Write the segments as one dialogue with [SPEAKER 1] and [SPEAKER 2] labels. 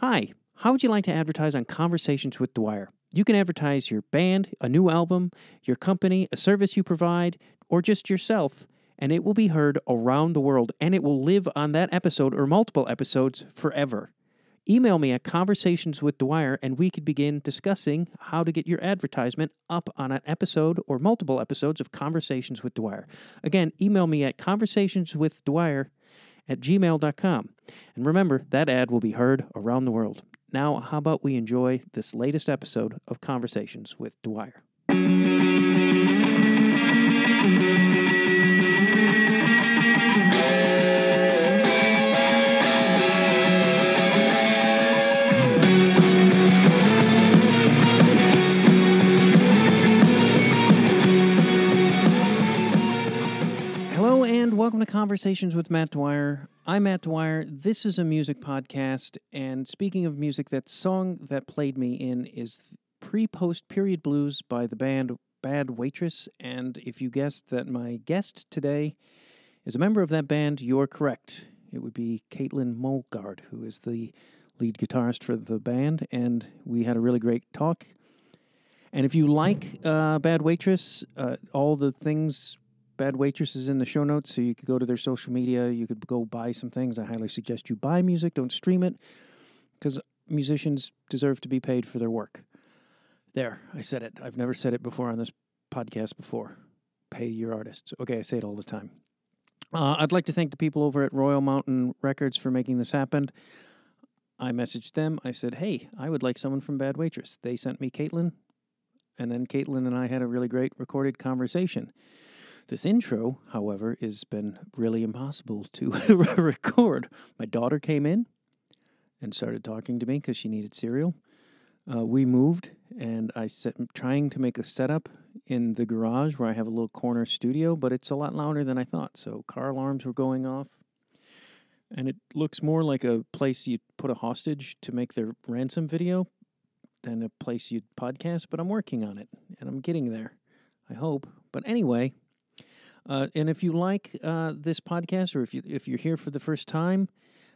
[SPEAKER 1] Hi, how would you like to advertise on Conversations with Dwyer? You can advertise your band, a new album, your company, a service you provide, or just yourself, and it will be heard around the world and it will live on that episode or multiple episodes forever. Email me at Conversations with Dwyer and we could begin discussing how to get your advertisement up on an episode or multiple episodes of Conversations with Dwyer. Again, email me at conversationswithdwyer at gmail.com. And remember, that ad will be heard around the world. Now, how about we enjoy this latest episode of Conversations with Dwyer? Welcome to Conversations with Matt Dwyer. I'm Matt Dwyer. This is a music podcast, and speaking of music, that song that played me in is Pre Post Period Blues by the band Bad Waitress. And if you guessed that my guest today is a member of that band, you're correct. It would be Caitlin Mulgard, who is the lead guitarist for the band, and we had a really great talk. And if you like uh, Bad Waitress, uh, all the things Bad Waitress is in the show notes, so you could go to their social media. You could go buy some things. I highly suggest you buy music, don't stream it, because musicians deserve to be paid for their work. There, I said it. I've never said it before on this podcast before. Pay your artists. Okay, I say it all the time. Uh, I'd like to thank the people over at Royal Mountain Records for making this happen. I messaged them. I said, hey, I would like someone from Bad Waitress. They sent me Caitlin, and then Caitlin and I had a really great recorded conversation. This intro, however, has been really impossible to record. My daughter came in and started talking to me because she needed cereal. Uh, we moved, and I set, trying to make a setup in the garage where I have a little corner studio, but it's a lot louder than I thought. So car alarms were going off, and it looks more like a place you'd put a hostage to make their ransom video than a place you'd podcast. But I'm working on it, and I'm getting there. I hope. But anyway, uh, and if you like uh, this podcast, or if you if you're here for the first time,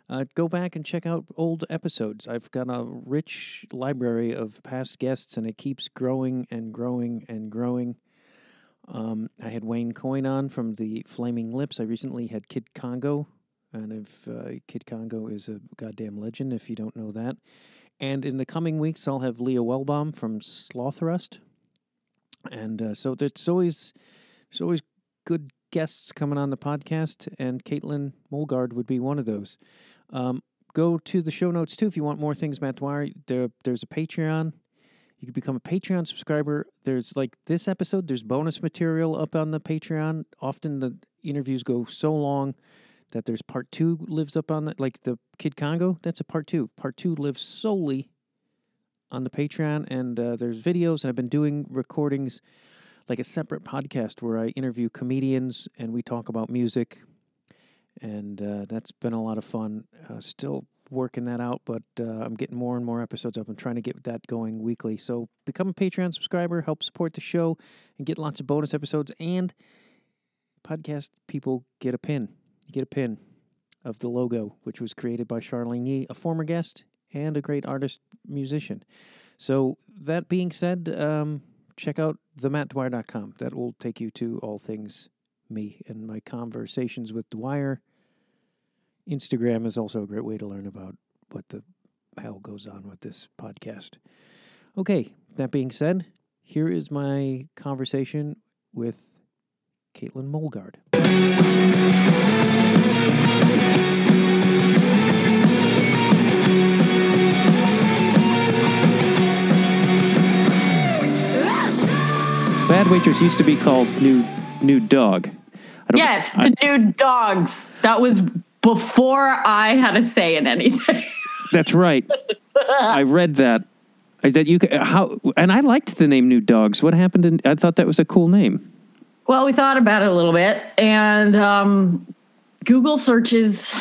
[SPEAKER 1] uh, go back and check out old episodes. I've got a rich library of past guests, and it keeps growing and growing and growing. Um, I had Wayne Coyne on from the Flaming Lips. I recently had Kid Congo, and if uh, Kid Congo is a goddamn legend, if you don't know that. And in the coming weeks, I'll have Leah Wellbaum from Slothrust. And uh, so it's always it's always good guests coming on the podcast, and Caitlin Mulgard would be one of those. Um, go to the show notes too if you want more things, Matt Dwyer. There, there's a Patreon. You can become a Patreon subscriber. There's like this episode, there's bonus material up on the Patreon. Often the interviews go so long that there's part two lives up on it. Like the Kid Congo, that's a part two. Part two lives solely on the Patreon, and uh, there's videos, and I've been doing recordings like a separate podcast where I interview comedians and we talk about music. And uh, that's been a lot of fun. Uh, still working that out, but uh, I'm getting more and more episodes up. I'm trying to get that going weekly. So become a Patreon subscriber, help support the show, and get lots of bonus episodes. And podcast people get a pin. You get a pin of the logo, which was created by Charlene Yee, a former guest and a great artist musician. So that being said, um, check out themattdwyer.com. That will take you to all things me and my conversations with Dwyer. Instagram is also a great way to learn about what the hell goes on with this podcast. Okay, that being said, here is my conversation with Caitlin Mulgard. Bad Waitress used to be called New New Dog. I don't,
[SPEAKER 2] Yes,
[SPEAKER 1] I-
[SPEAKER 2] the Nude Dogs. That was before I had a say in anything.
[SPEAKER 1] that's right. I read that. I- That you how and I liked the name Nude Dogs. What happened? In, I thought that was a cool name.
[SPEAKER 2] well, we thought about it a little bit, and um, Google searches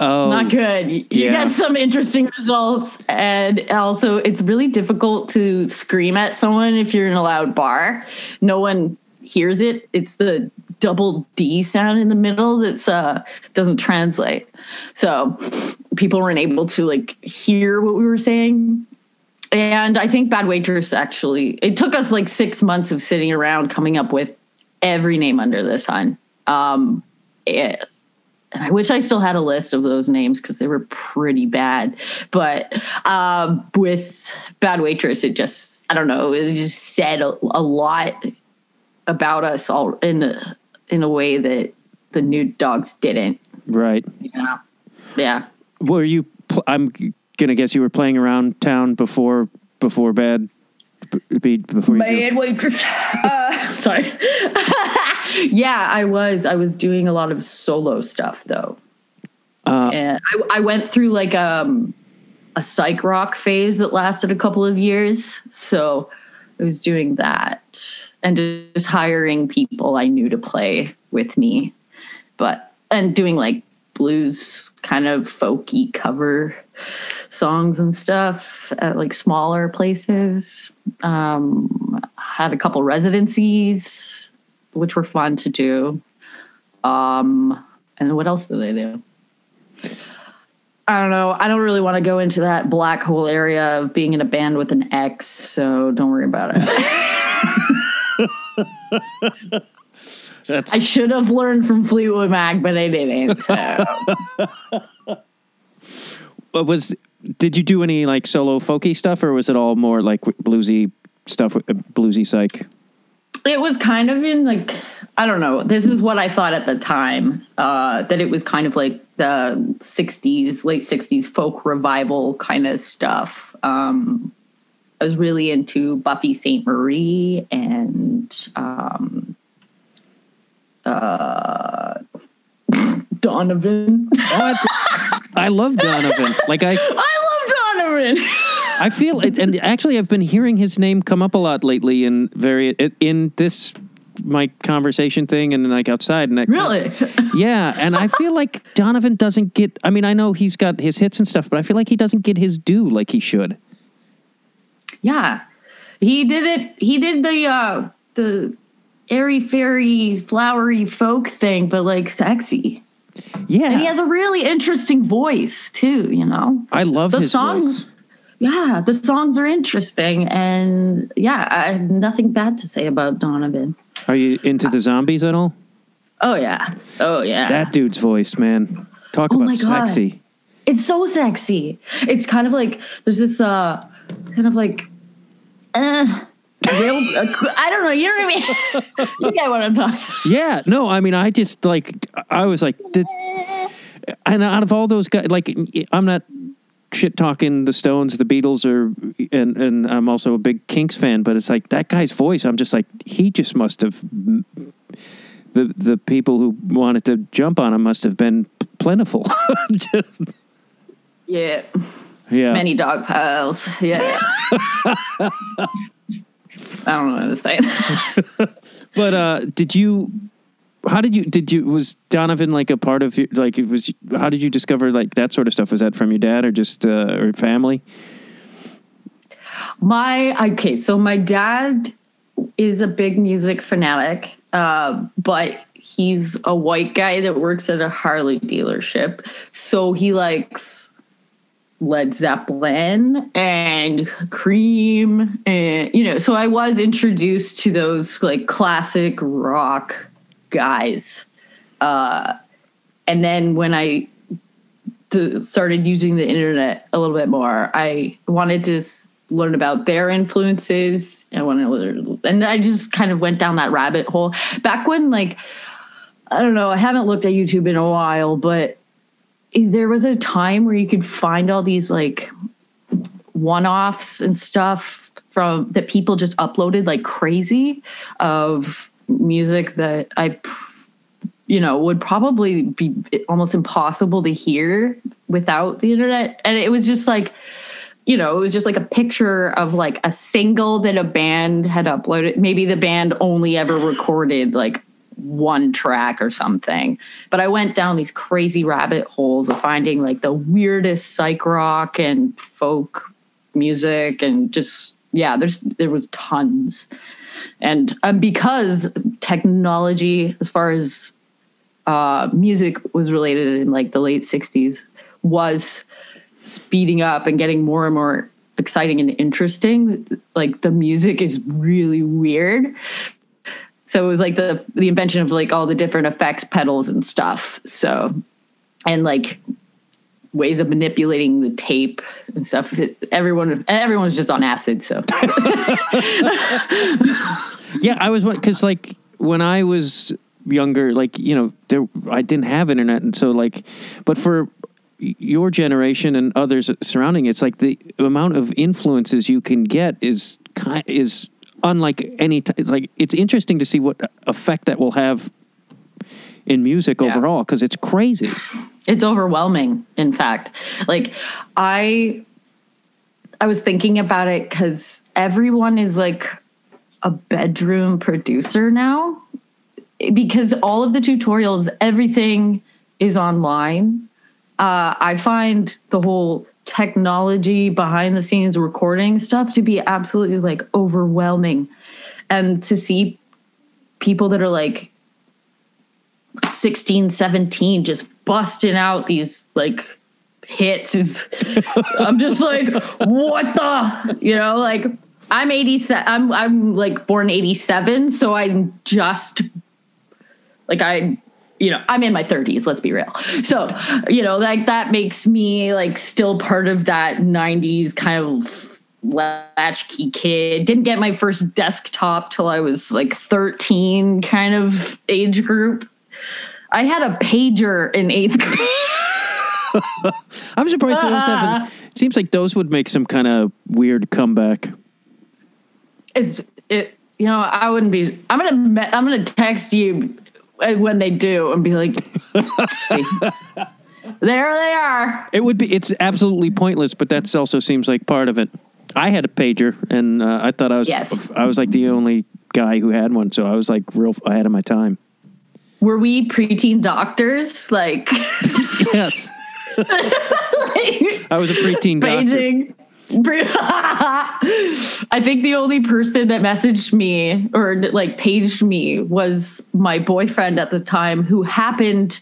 [SPEAKER 1] Oh,
[SPEAKER 2] not good. You,
[SPEAKER 1] yeah.
[SPEAKER 2] get some interesting results, and also it's really difficult to scream at someone if you're in a loud bar. No one hears it. It's the double D sound in the middle that's uh, doesn't translate. So people weren't able to like hear what we were saying. And I think Bad Waitress actually, it took us like six months of sitting around coming up with every name under the sun. Um, it, I wish I still had a list of those names because they were pretty bad. But um, with Bad Waitress, it just, I don't know, it just said a, a lot about us all in a, in a way that the Nude Dogs didn't.
[SPEAKER 1] Right.
[SPEAKER 2] Yeah. Yeah.
[SPEAKER 1] Were you? Pl- I'm gonna guess you were playing around town before before bad. b- Before you.
[SPEAKER 2] Bad waitress. Uh, sorry. Yeah, I was. I was doing a lot of solo stuff though,
[SPEAKER 1] Uh,
[SPEAKER 2] and I, I went through like um, a psych rock phase that lasted a couple of years. So I was doing that and just hiring people I knew to play with me, but and doing like blues kind of folky cover songs and stuff at like smaller places. Um, had a couple residencies, which were fun to do. Um, and what else did they do? I don't know. I don't really want to go into that black hole area of being in a band with an ex, so don't worry about it.
[SPEAKER 1] that's
[SPEAKER 2] I should have learned from Fleetwood Mac, but I didn't. So.
[SPEAKER 1] what was. Did you do any like solo folky stuff, or was it all more like bluesy stuff, bluesy psych?
[SPEAKER 2] It was kind of in like I don't know. This is what I thought at the time uh, that it was kind of like the '60s, late '60s folk revival kind of stuff. Um, I was really into Buffy Sainte-Marie and um, uh, Donovan.
[SPEAKER 1] I, I love Donovan. Like I,
[SPEAKER 2] I love Donovan.
[SPEAKER 1] I feel, it, and actually, I've been hearing his name come up a lot lately in very in this my conversation thing and like outside and that
[SPEAKER 2] really?
[SPEAKER 1] yeah and i feel like donovan doesn't get i mean i know he's got his hits and stuff but i feel like he doesn't get his due like he should
[SPEAKER 2] Yeah. He did it he did the uh the airy fairy flowery folk thing, but like sexy.
[SPEAKER 1] yeah
[SPEAKER 2] And he has a really interesting voice too, you know?
[SPEAKER 1] i love
[SPEAKER 2] The
[SPEAKER 1] his
[SPEAKER 2] songs
[SPEAKER 1] voice
[SPEAKER 2] yeah, the songs are interesting and yeah, I have nothing bad to say about Donovan.
[SPEAKER 1] are you into the zombies at all
[SPEAKER 2] Oh yeah. Oh yeah.
[SPEAKER 1] that dude's voice man talk
[SPEAKER 2] Oh
[SPEAKER 1] about sexy
[SPEAKER 2] it's so sexy. It's kind of like there's this uh kind of like uh real uh, I don't know, you know what I mean? you get what I'm talking
[SPEAKER 1] yeah no i mean i just like i was like did, and out of all those guys like i'm not shit talking the stones the beatles or and and i'm also a big kinks fan but it's like that guy's voice i'm just like he just must have the the people who wanted to jump on him must have been plentiful Just-
[SPEAKER 2] Yeah.
[SPEAKER 1] yeah
[SPEAKER 2] Many dog piles. Yeah. I don't know what to say.
[SPEAKER 1] but uh did you how did you did you was donovan like a part of your like it was how did you discover like that sort of stuff was that from your dad or just uh or family
[SPEAKER 2] my okay, so my dad is a big music fanatic, uh, but he's a white guy that works at a Harley dealership. So he likes Led Zeppelin and Cream and you know, so I was introduced to those like classic rock guys. Uh and then when I started using the internet a little bit more, I wanted to s- learn about their influences. I wanted to learn, and I just kind of went down that rabbit hole. Back when, like, I don't know, I haven't looked at YouTube in a while, but there was a time where you could find all these like one-offs and stuff from that people just uploaded like crazy of music that I you know would probably be almost impossible to hear without the internet. And it was just like you know it was just like a picture of like a single that a band had uploaded. Maybe the band only ever recorded like one track or something. But i went down these crazy rabbit holes of finding like the weirdest psych rock and folk music and just yeah there's there was tons and um, because technology as far as uh, music was related in like the late 60s was speeding up and getting more and more exciting and interesting, like the music is really weird. So it was like the the invention of like all the different effects pedals and stuff. So and like ways of manipulating the tape and stuff. Everyone everyone was just on acid, so
[SPEAKER 1] Yeah, I was because like when I was younger, like you know, there I didn't have internet, and so like, but for your generation and others surrounding, it's like the amount of influences you can get is is unlike any. T- it's like it's interesting to see what effect that will have in music
[SPEAKER 2] Yeah.
[SPEAKER 1] overall because it's crazy.
[SPEAKER 2] It's overwhelming in fact. Like i i was thinking about it because everyone is like a bedroom producer now. Because all of the tutorials everything is online. Uh, i find the whole technology behind the scenes recording stuff to be absolutely like overwhelming. And to see people that are like 16 17 just busting out these like hits is i'm just like what the you know like i'm 87 i'm i'm like born 87 so i'm just like i you know i'm in my 30s let's be real. So you know like that makes me like still part of that 90s kind of latchkey kid. Didn't get my first desktop till i was like 13 kind of age group I had a pager in eighth grade.
[SPEAKER 1] I'm surprised those haven't. It seems like those would make some kind of weird comeback.
[SPEAKER 2] It's it. You know, I wouldn't be. I'm gonna. I'm gonna text you uh, when they do and be like, "See, there they are."
[SPEAKER 1] It would be. It's absolutely pointless, but that also seems like part of it. I had a pager, and uh, I thought I was.
[SPEAKER 2] Yes.
[SPEAKER 1] I was like the only guy who had one, so I was like real ahead of my time.
[SPEAKER 2] Were we preteen doctors? Like,
[SPEAKER 1] Yes, I was a preteen doctor.
[SPEAKER 2] paging. I think the only person that messaged me or like paged me was my boyfriend at the time who happened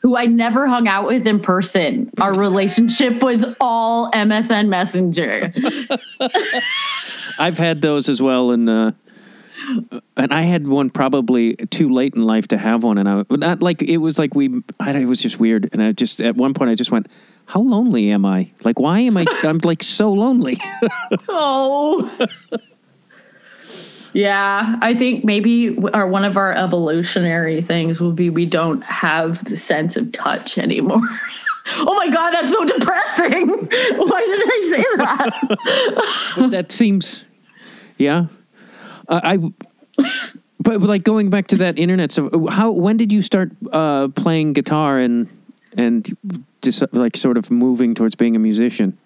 [SPEAKER 2] who I never hung out with in person. Our relationship was all MSN Messenger.
[SPEAKER 1] I've had those as well, and uh, and I had one probably too late in life to have one, and I not like it was like we. I, it was just weird, and I just at one point I just went, "How lonely am I? Like, why am I? I'm like so lonely."
[SPEAKER 2] Oh. Yeah, I think maybe our one of our evolutionary things will be we don't have the sense of touch anymore. oh my god, that's so depressing. Why did I say that?
[SPEAKER 1] that seems, yeah. Uh, I, but, like going back to that internet stuff. How when did you start uh, playing guitar and and just like sort of moving towards being a musician?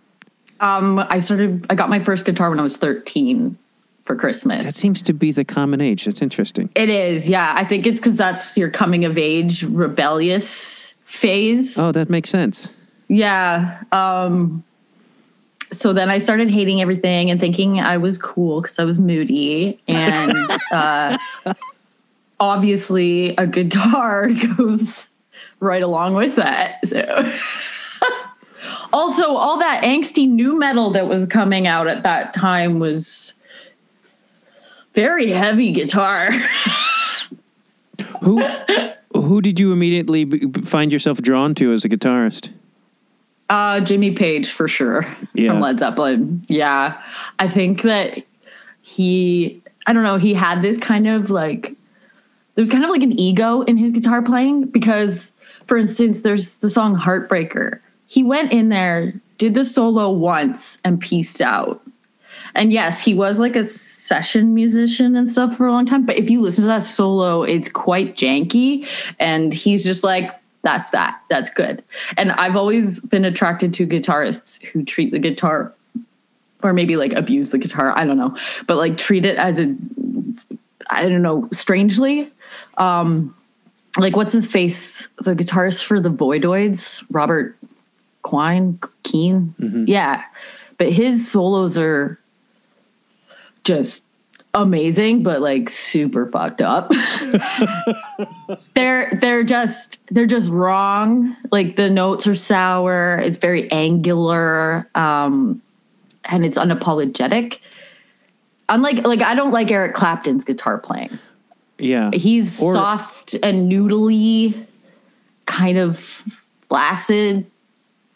[SPEAKER 2] um, I started I got my first guitar when I was 13 for Christmas.
[SPEAKER 1] That seems to be the common age. That's interesting.
[SPEAKER 2] it is. Yeah, I think it's cuz that's your coming of age rebellious phase.
[SPEAKER 1] Oh, that makes sense.
[SPEAKER 2] Yeah. Um so then I started hating everything and thinking I was cool because I was moody. And uh, obviously, a guitar goes right along with that. So. also, all that angsty nu metal that was coming out at that time was very heavy guitar.
[SPEAKER 1] Who who did you immediately b- b- find yourself drawn to as a guitarist?
[SPEAKER 2] Uh, Jimmy Page for sure
[SPEAKER 1] Yeah.
[SPEAKER 2] from Led Zeppelin. Yeah, I think that he, I don't know, he had this kind of like, there's kind of like an ego in his guitar playing because, for instance, there's the song Heartbreaker. He went in there, did the solo once, and pieced out. And yes, he was like a session musician and stuff for a long time. But if you listen to that solo, it's quite janky. And he's just like, that's that. That's good. And I've always been attracted to guitarists who treat the guitar or maybe like abuse the guitar. I don't know. But like treat it as a, I don't know, strangely. Um, like what's his face? The guitarist for the Voidoids, Robert Quine, Keen. Yeah. But his solos are just amazing, but like super fucked up. they're just they're just wrong. Like the notes are sour. It's very angular, um, and it's unapologetic. Unlike like I don't like Eric Clapton's guitar playing.
[SPEAKER 1] Yeah.
[SPEAKER 2] He's
[SPEAKER 1] Or-
[SPEAKER 2] soft and noodly, kind of flaccid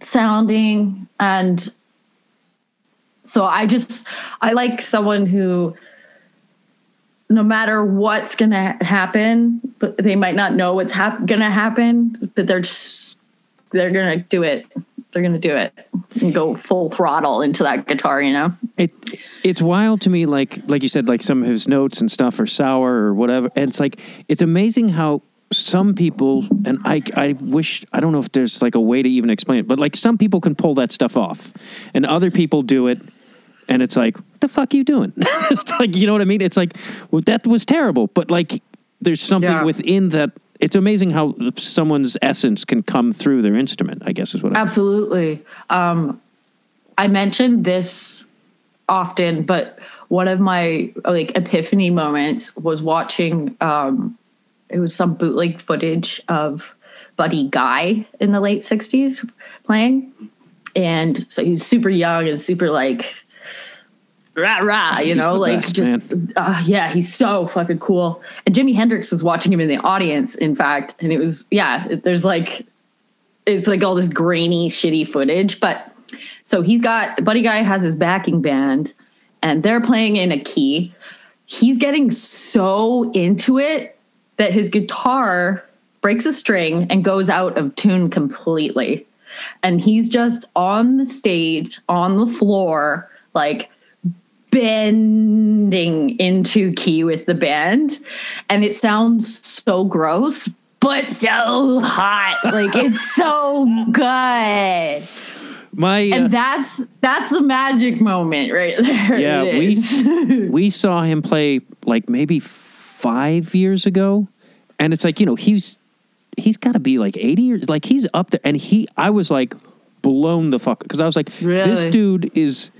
[SPEAKER 2] sounding, and so I just I like someone who no matter what's gonna happen, they might not know what's hap- gonna happen, but they're just they're gonna do it. They're gonna do it and go full throttle into that guitar, you know.
[SPEAKER 1] It it's wild to me, like like you said, like some of his notes and stuff are sour or whatever. And it's like it's amazing how some people and I I wish I don't know if there's like a way to even explain it, but like some people can pull that stuff off, and other people do it, and it's like what the fuck are you doing? it's like you know what I mean? It's like well, that was terrible, but like there's something
[SPEAKER 2] Yeah.
[SPEAKER 1] within that. It's amazing how someone's essence can come through their instrument. I guess is what. I
[SPEAKER 2] Absolutely. Um, I mentioned this often, but one of my like epiphany moments was watching. Um, it was some bootleg footage of Buddy Guy in the late '60s playing, and so he was super young and super like rah rah, you
[SPEAKER 1] He's
[SPEAKER 2] know, like
[SPEAKER 1] best,
[SPEAKER 2] just uh, yeah, he's so fucking cool. And Jimi Hendrix was watching him in the audience, in fact, and it was yeah. There's like it's like all this grainy, shitty footage. But so he's got Buddy Guy has his backing band, and they're playing in a key. He's getting so into it that his guitar breaks a string and goes out of tune completely. And he's just on the stage, on the floor, like bending into key with the band. And it sounds so gross, but so hot. Like it's so good.
[SPEAKER 1] My uh,
[SPEAKER 2] And that's that's the magic moment right there.
[SPEAKER 1] Yeah, we- we saw him play like maybe five years ago, and it's like you know he's he's got to be like eighty years, like he's up there, and he I was like blown the fuck because I was like
[SPEAKER 2] Really?
[SPEAKER 1] this dude is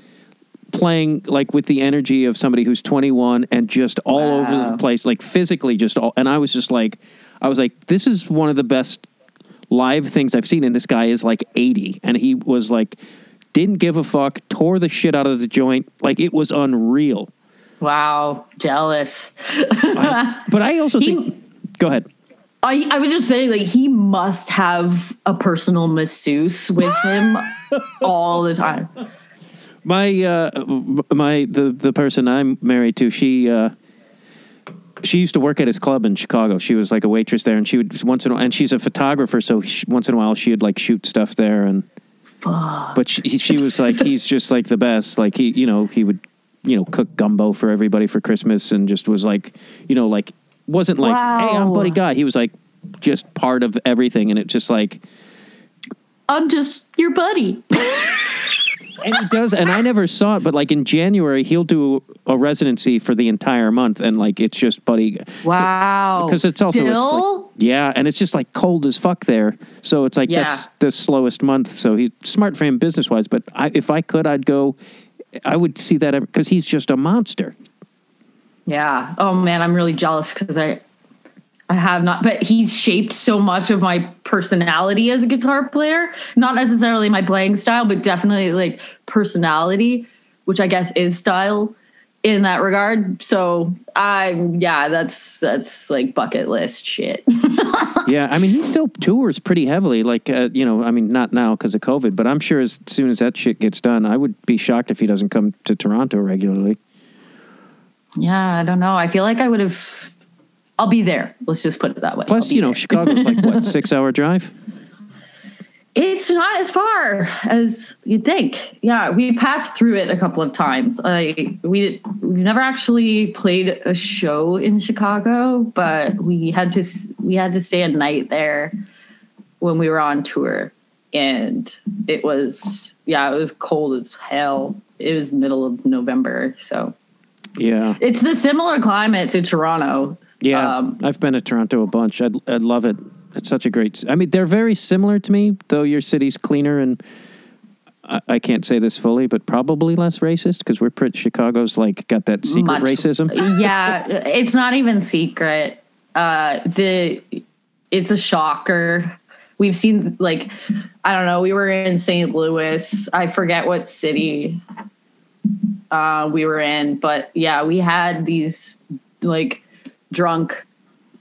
[SPEAKER 1] playing like with the energy of somebody who's 21 and just all over the place like physically just all and I was just like I was like this is one of the best live things I've seen and this guy is like 80 and he was like didn't give a fuck tore the shit out of the joint like it was unreal
[SPEAKER 2] wow, jealous.
[SPEAKER 1] but I also
[SPEAKER 2] He-
[SPEAKER 1] think go ahead
[SPEAKER 2] I, I was just saying, like, he must have a personal masseuse with him all the time.
[SPEAKER 1] My uh my the the person I'm married to she uh she used to work at his club in Chicago. She was like a waitress there, and she would once in a while, and she's a photographer, so she, once in a while she would like shoot stuff there. And
[SPEAKER 2] Fuck.
[SPEAKER 1] but she, she was like, he's just like the best. Like he, you know, he would, you know, cook gumbo for everybody for Christmas, and just was like, you know, like wasn't like, hey, I'm Buddy Guy. He was like just part of everything, and it just like
[SPEAKER 2] I'm just your buddy.
[SPEAKER 1] and he does and i never saw it but like in january he'll do a residency for the entire month and like it's just buddy
[SPEAKER 2] Wow.
[SPEAKER 1] because it's also it's like, yeah and it's just like cold as fuck there so it's like
[SPEAKER 2] Yeah.
[SPEAKER 1] that's the slowest month so he's smart for him business wise but I, if i could i'd go i would see that because he's just a monster
[SPEAKER 2] Yeah. Oh man, I'm really jealous because I I have not but he's shaped so much of my personality as a guitar player. Not necessarily my playing style, but definitely like personality, which I guess is style in that regard. So I'm yeah, that's that's like bucket list shit.
[SPEAKER 1] yeah i mean he still tours pretty heavily like uh, you know i mean not now because of covid but i'm sure as soon as that shit gets done i would be shocked if he doesn't come to toronto regularly
[SPEAKER 2] yeah, I don't know. I feel like I would have I'll be there. Let's just put it that way.
[SPEAKER 1] Plus you know
[SPEAKER 2] there.
[SPEAKER 1] chicago's like what six hour drive
[SPEAKER 2] It's not as far as you'd think. Yeah, we passed through it a couple of times. I we we've never actually played a show in Chicago, but we had to we had to stay a night there when we were on tour, and it was yeah, it was cold as hell. It was middle of November, so
[SPEAKER 1] yeah
[SPEAKER 2] it's the similar climate to Toronto.
[SPEAKER 1] Yeah,
[SPEAKER 2] Um,
[SPEAKER 1] I've been to Toronto a bunch. I'd, I'd love it. It's such a great. I mean, they're very similar to me, though your city's cleaner and I, I can't say this fully, but probably less racist because we're pretty. Chicago's like got that secret
[SPEAKER 2] Much-
[SPEAKER 1] racism.
[SPEAKER 2] yeah, it's not even secret. Uh, the it's a shocker. We've seen like I don't know. We were in St. Louis. I forget what city uh, we were in, but yeah, we had these like drunk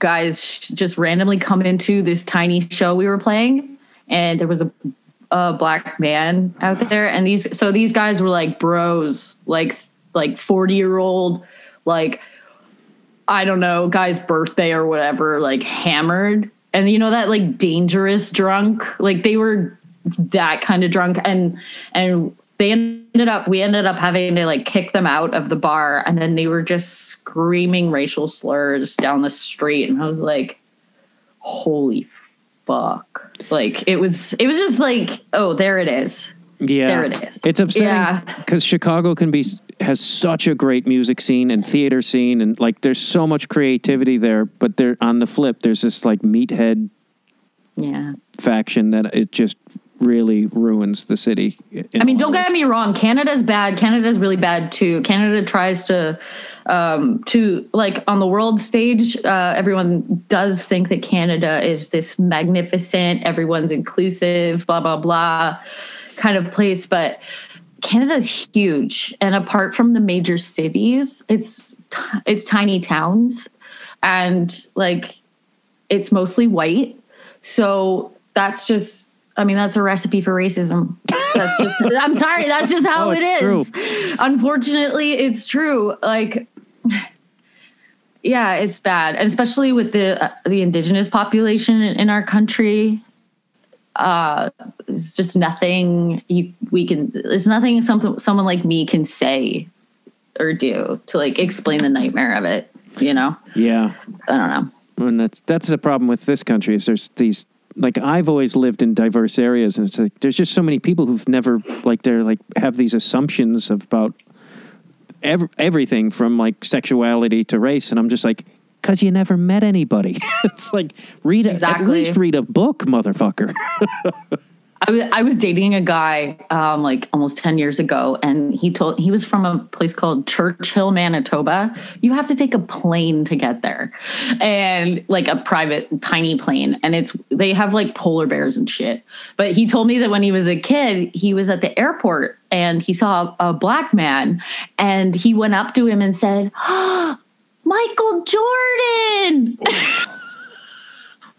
[SPEAKER 2] guys just randomly come into this tiny show we were playing, and there was a, a black man out there, and these so these guys were like bros, like like forty year old, like I don't know, guy's birthday or whatever, like hammered, and you know that like dangerous drunk, like they were that kind of drunk, and and they ended up we ended up having to like kick them out of the bar and then they were just screaming racial slurs down the street and i was like holy fuck like it was it was just like oh there it is
[SPEAKER 1] Yeah,
[SPEAKER 2] There it is.
[SPEAKER 1] It's upsetting
[SPEAKER 2] Yeah.
[SPEAKER 1] because Chicago can be has such a great music scene and theater scene, and like there's so much creativity there. But there, on the flip, there's this like meathead
[SPEAKER 2] yeah
[SPEAKER 1] faction that it just really ruins the city.
[SPEAKER 2] I mean, don't get me wrong. Canada's bad. Canada's really bad too. Canada tries to, um, to like on the world stage. Uh, everyone does think that Canada is this magnificent, everyone's inclusive, blah blah blah, kind of place. But Canada's huge, and apart from the major cities, it's t- it's tiny towns, and like it's mostly white. So that's just. I mean, that's a recipe for racism. That's just. I'm sorry. That's just how
[SPEAKER 1] Oh, it's true.
[SPEAKER 2] Unfortunately, it's true. Like, yeah, it's bad, and especially with the uh, the indigenous population in, in our country. Uh, it's just nothing you we can. It's nothing something someone like me can say or do to like explain the nightmare of it. You know,
[SPEAKER 1] Yeah,
[SPEAKER 2] I don't know.
[SPEAKER 1] and that's that's the problem with this country is there's these like I've always lived in diverse areas, and it's like there's just so many people who've never like they're like have these assumptions about ev- everything from like sexuality to race, and I'm just like. Cause you never met anybody. it's like read a, at least read a book, motherfucker.
[SPEAKER 2] I was I was dating a guy um, like almost ten years ago, and he told he was from a place called Churchill, Manitoba. You have to take a plane to get there, and like a private tiny plane, and it's they have like polar bears and shit. But he told me that when he was a kid, he was at the airport and he saw a, a black man, and he went up to him and said, "Michael Jordan."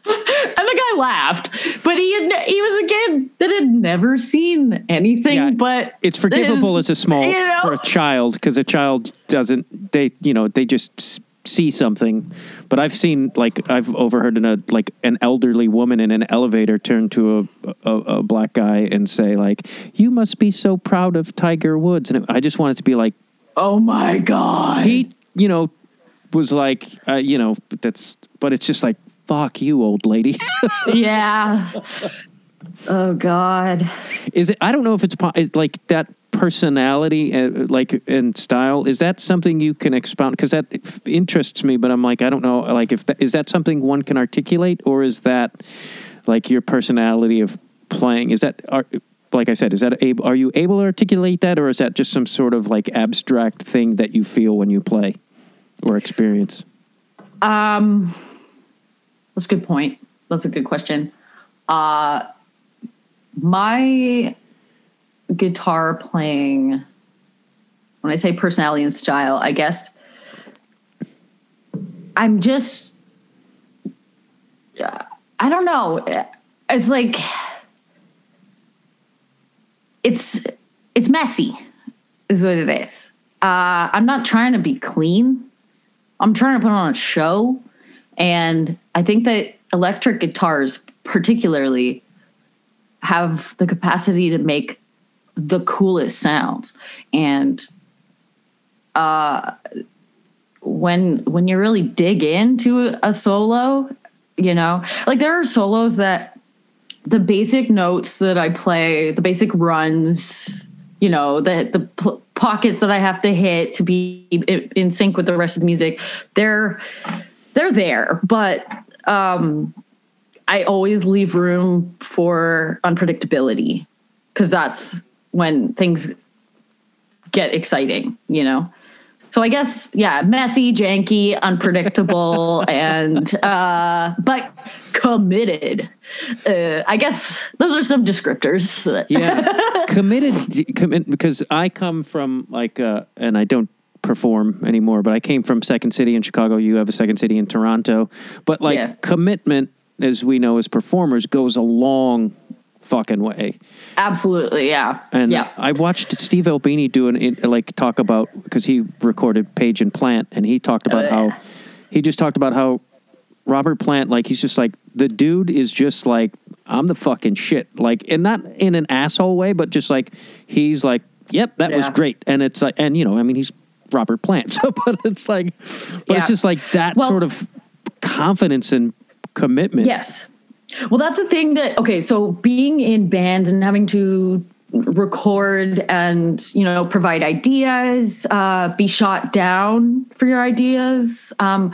[SPEAKER 2] And the guy laughed, but he had, he was a kid that had never seen anything
[SPEAKER 1] Yeah,
[SPEAKER 2] but
[SPEAKER 1] It's forgivable
[SPEAKER 2] his-
[SPEAKER 1] as a small
[SPEAKER 2] you know?
[SPEAKER 1] for a child because a child doesn't they you know they just see something. But I've seen like I've overheard an, a like an elderly woman in an elevator turn to a, a a black guy and say like you must be so proud of Tiger Woods and I just wanted to be like
[SPEAKER 2] Oh my god!
[SPEAKER 1] he you know was like uh, you know that's but it's just like fuck you old lady.
[SPEAKER 2] yeah. Oh god.
[SPEAKER 1] is it i don't know if it's like that personality uh, like and style is that something you can expound because that f- interests me but i'm like i don't know like if that, is that something one can articulate or is that like your personality of playing is that are, like i said is that able are you able to articulate that or is that just some sort of like abstract thing that you feel when you play or experience
[SPEAKER 2] Um, that's a good point. That's a good question. Uh, my guitar playing, when I say personality and style, I guess I'm just, I don't know. It's like, it's, it's messy, is what it is. Uh, I'm not trying to be clean. I'm trying to put on a show. And I think that electric guitars, particularly, have the capacity to make the coolest sounds. And uh, when when you really dig into a solo, you know, like there are solos that the basic notes that I play, the basic runs, you know, the the pl- pockets that I have to hit to be in, in sync with the rest of the music, they're they're there, but um, I always leave room for unpredictability because that's when things get exciting, you know. so I guess yeah, messy, janky, unpredictable, and uh, but committed. Uh, I guess those are some descriptors.
[SPEAKER 1] yeah, committed. Commit because I come from like, uh, and I don't perform anymore, but I came from Second City in Chicago. You have a Second City in Toronto, but like
[SPEAKER 2] Yeah.
[SPEAKER 1] commitment, as we know as performers, goes a long fucking way.
[SPEAKER 2] Absolutely, yeah,
[SPEAKER 1] And
[SPEAKER 2] yeah.
[SPEAKER 1] I watched Steve Albini do an like talk about because he recorded Page and Plant, and he talked about
[SPEAKER 2] Oh, yeah.
[SPEAKER 1] how he just talked about how Robert Plant, like he's just like the dude is just like I'm the fucking shit, like and not in an asshole way, but just like he's like, yep, that was great, and it's like, and you know, I mean, he's Robert Plant, but it's like, but
[SPEAKER 2] Yeah.
[SPEAKER 1] it's just like that
[SPEAKER 2] Well-
[SPEAKER 1] sort of confidence and commitment.
[SPEAKER 2] Yes. Well, that's the thing that okay. So being in bands and having to record and you know provide ideas, uh, be shot down for your ideas. Um,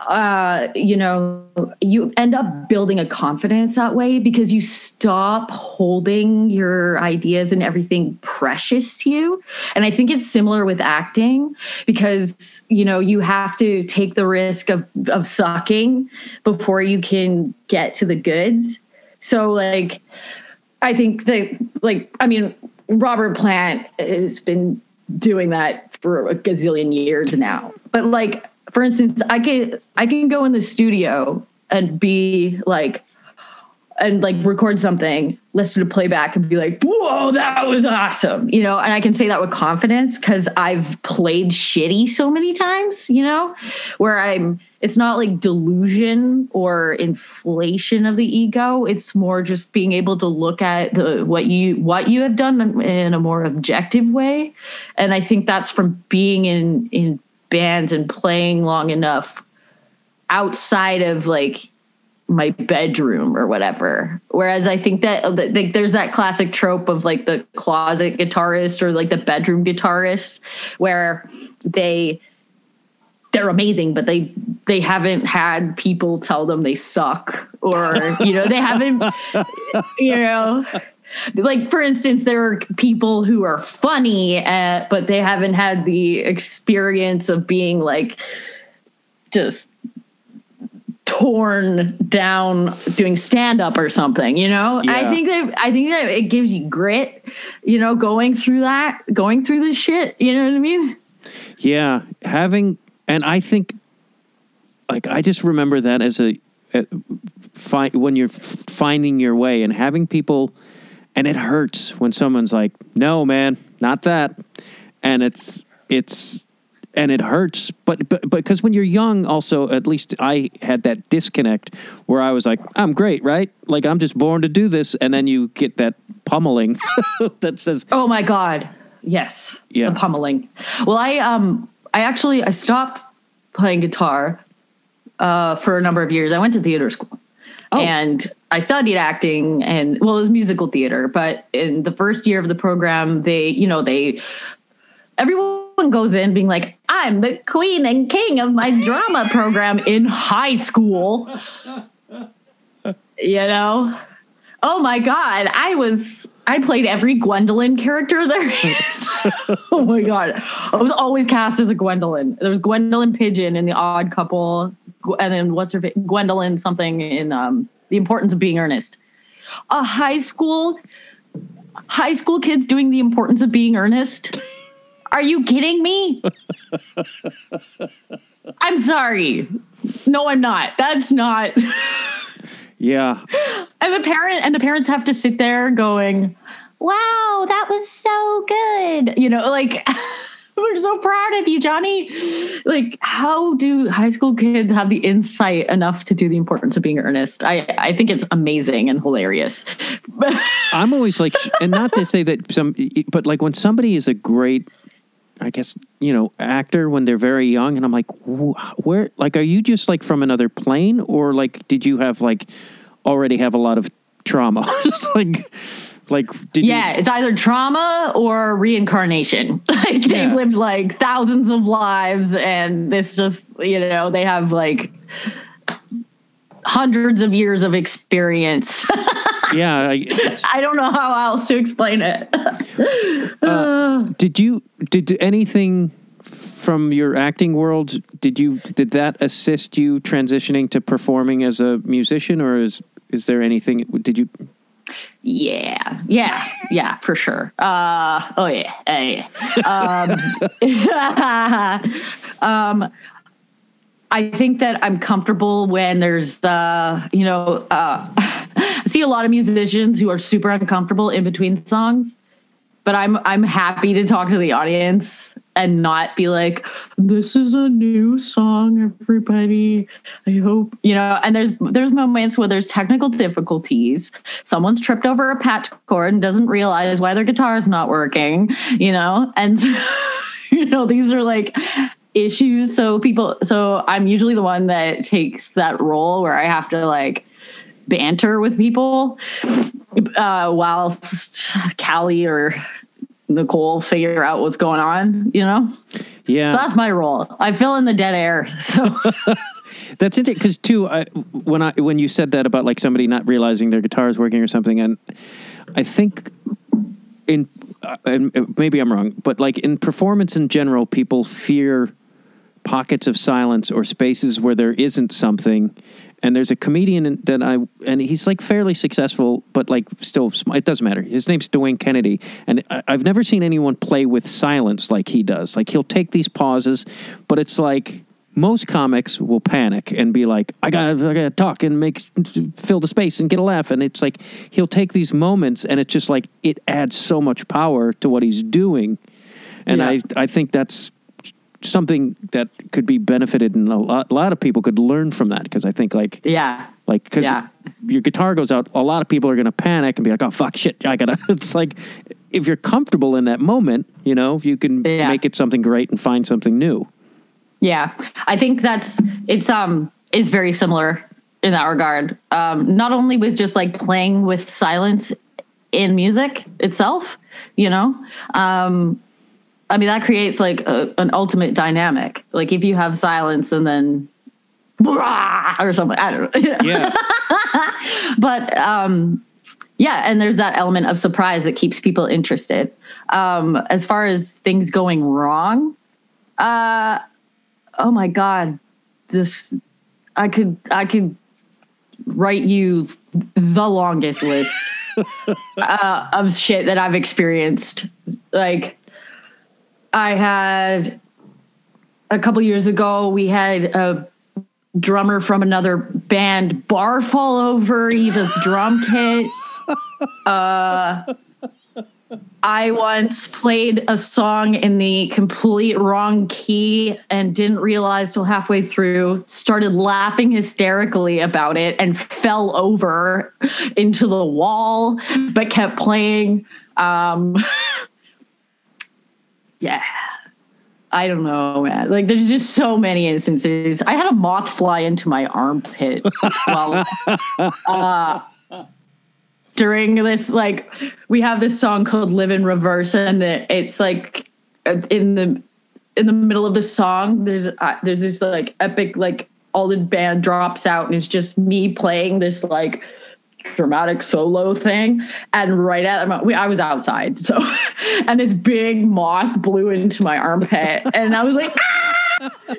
[SPEAKER 2] uh, you know, you end up building a confidence that way because you stop holding your ideas and everything precious to you. And I think it's similar with acting because, you know, you have to take the risk of, of sucking before you can get to the goods. So, like, I think that, like, I mean, Robert Plant has been doing that for a gazillion years now. But like, for instance, I can I can go in the studio and be like, and like record something, listen to playback, and be like, "Whoa, that was awesome!" You know, and I can say that with confidence because I've played shitty so many times. You know, where I'm. It's not like delusion or inflation of the ego. It's more just being able to look at the what you what you have done in a more objective way, and I think that's from being in in bands and playing long enough outside of like my bedroom or whatever. Whereas I think that uh, like there's that classic trope of like the closet guitarist or like the bedroom guitarist where they they're amazing but they they haven't had people tell them they suck or you know they haven't you know like for instance there are people who are funny uh, but they haven't had the experience of being like just torn down doing stand up or something you know
[SPEAKER 1] Yeah.
[SPEAKER 2] i think that i think that it gives you grit you know going through that going through this shit you know what i mean
[SPEAKER 1] Yeah, having and I think like I just remember that as a, a fi- when you're f- finding your way and having people and it hurts when someone's like, "No, man, not that." And it's it's and it hurts, but but because when you're young also at least I had that disconnect where I was like, "I'm great, right? Like I'm just born to do this." And then you get that pummeling that says,
[SPEAKER 2] Oh my god. Yes.
[SPEAKER 1] Yeah.
[SPEAKER 2] The pummeling. Well, I um I actually I stopped playing guitar uh for a number of years. I went to theater school.
[SPEAKER 1] Oh.
[SPEAKER 2] And I studied acting and well it was musical theater, but in the first year of the program they, you know, they everyone goes in being like, I'm the queen and king of my drama program in high school. You know? Oh my god, I was I played every Gwendolyn character there is. oh my god. I was always cast as a Gwendolyn. There was Gwendolyn Pigeon in The Odd Couple, and then what's her Gwendolyn something in um, The Importance of Being Earnest. A high school high school kids doing The Importance of Being Earnest. Are you kidding me? I'm sorry. No, I'm not. That's not.
[SPEAKER 1] "Yeah,
[SPEAKER 2] And the parent and the parents have to sit there going, "Wow, that was so good." You know, like we're so proud of you, Johnny. Like, how do high school kids have the insight enough to do the importance of being earnest? I I think it's amazing and hilarious.
[SPEAKER 1] I'm always like, and not to say that some, but like when somebody is a great, I guess you know, actor when they're very young, and I'm like, wh- where, like, are you just like from another plane, or like, did you have like already have a lot of trauma? just like, like, did
[SPEAKER 2] yeah, it's either trauma or reincarnation. Like they've
[SPEAKER 1] Yeah.
[SPEAKER 2] lived like thousands of lives, and this just you know they have like hundreds of years of experience.
[SPEAKER 1] yeah, I,
[SPEAKER 2] I don't know how else to explain it.
[SPEAKER 1] Uh, did you did anything from your acting world, did you did that assist you transitioning to performing as a musician, or is is there anything? Did you?
[SPEAKER 2] Yeah, yeah, yeah, for sure. Uh, oh yeah, hey. Um, um, I think that I'm comfortable when there's, uh, you know, uh, I see a lot of musicians who are super uncomfortable in between songs, but I'm I'm happy to talk to the audience and not be like, "This is a new song, everybody." I hope you know. And there's there's moments where there's technical difficulties. Someone's tripped over a patch cord and doesn't realize why their guitar is not working. You know, and you know these are like issues. So people, so I'm usually the one that takes that role where I have to like banter with people, uh, whilst Callie or Nicole figure out what's going on. You know.
[SPEAKER 1] Yeah,
[SPEAKER 2] so that's my role. I fill in the dead air. So.
[SPEAKER 1] That's it. because too. I, when I when you said that about like somebody not realizing their guitar is working or something, and I think in uh, and maybe I'm wrong, but like in performance in general, people fear pockets of silence or spaces where there isn't something. And there's a comedian that I and he's like fairly successful, but like still, it doesn't matter. His name's Dwayne Kennedy, and I've never seen anyone play with silence like he does. Like he'll take these pauses, but it's like most comics will panic and be like, I gotta, I gotta talk and make fill the space and get a laugh. And it's like he'll take these moments and it's just like it adds so much power to what he's doing. And yeah. I I think that's something that could be benefited and a lot, a lot of people could learn from that because I think like
[SPEAKER 2] yeah
[SPEAKER 1] like because yeah. your guitar goes out a lot of people are going to panic and be like oh fuck shit I gotta it's like if you're comfortable in that moment you know you can yeah. make it something great and find something new
[SPEAKER 2] yeah I think that's it's um is very similar in that regard um not only with just like playing with silence in music itself you know um I mean, that creates like a, an ultimate dynamic. Like if you have silence and then or something, I don't know. Yeah. but um, yeah, and there's that element of surprise that keeps people interested. Um, as far as things going wrong, uh, oh my god, this I could I could write you the longest list uh, of shit that I've experienced. Like I had a couple years ago, we had a drummer from another band bar fall over Eva's drum kit. Uh, I once played a song in the complete wrong key and didn't realize till halfway through, started laughing hysterically about it and fell over into the wall, but kept playing. Um, yeah. I don't know, man. Like, there's just so many instances. I had a moth fly into my armpit while uh, during this. Like, we have this song called "Live in Reverse," and it's like in the in the middle of the song. There's uh, there's this like epic like all the band drops out, and it's just me playing this like dramatic solo thing. And right at I was outside so and this big moth blew into my armpit. And I was like ah! I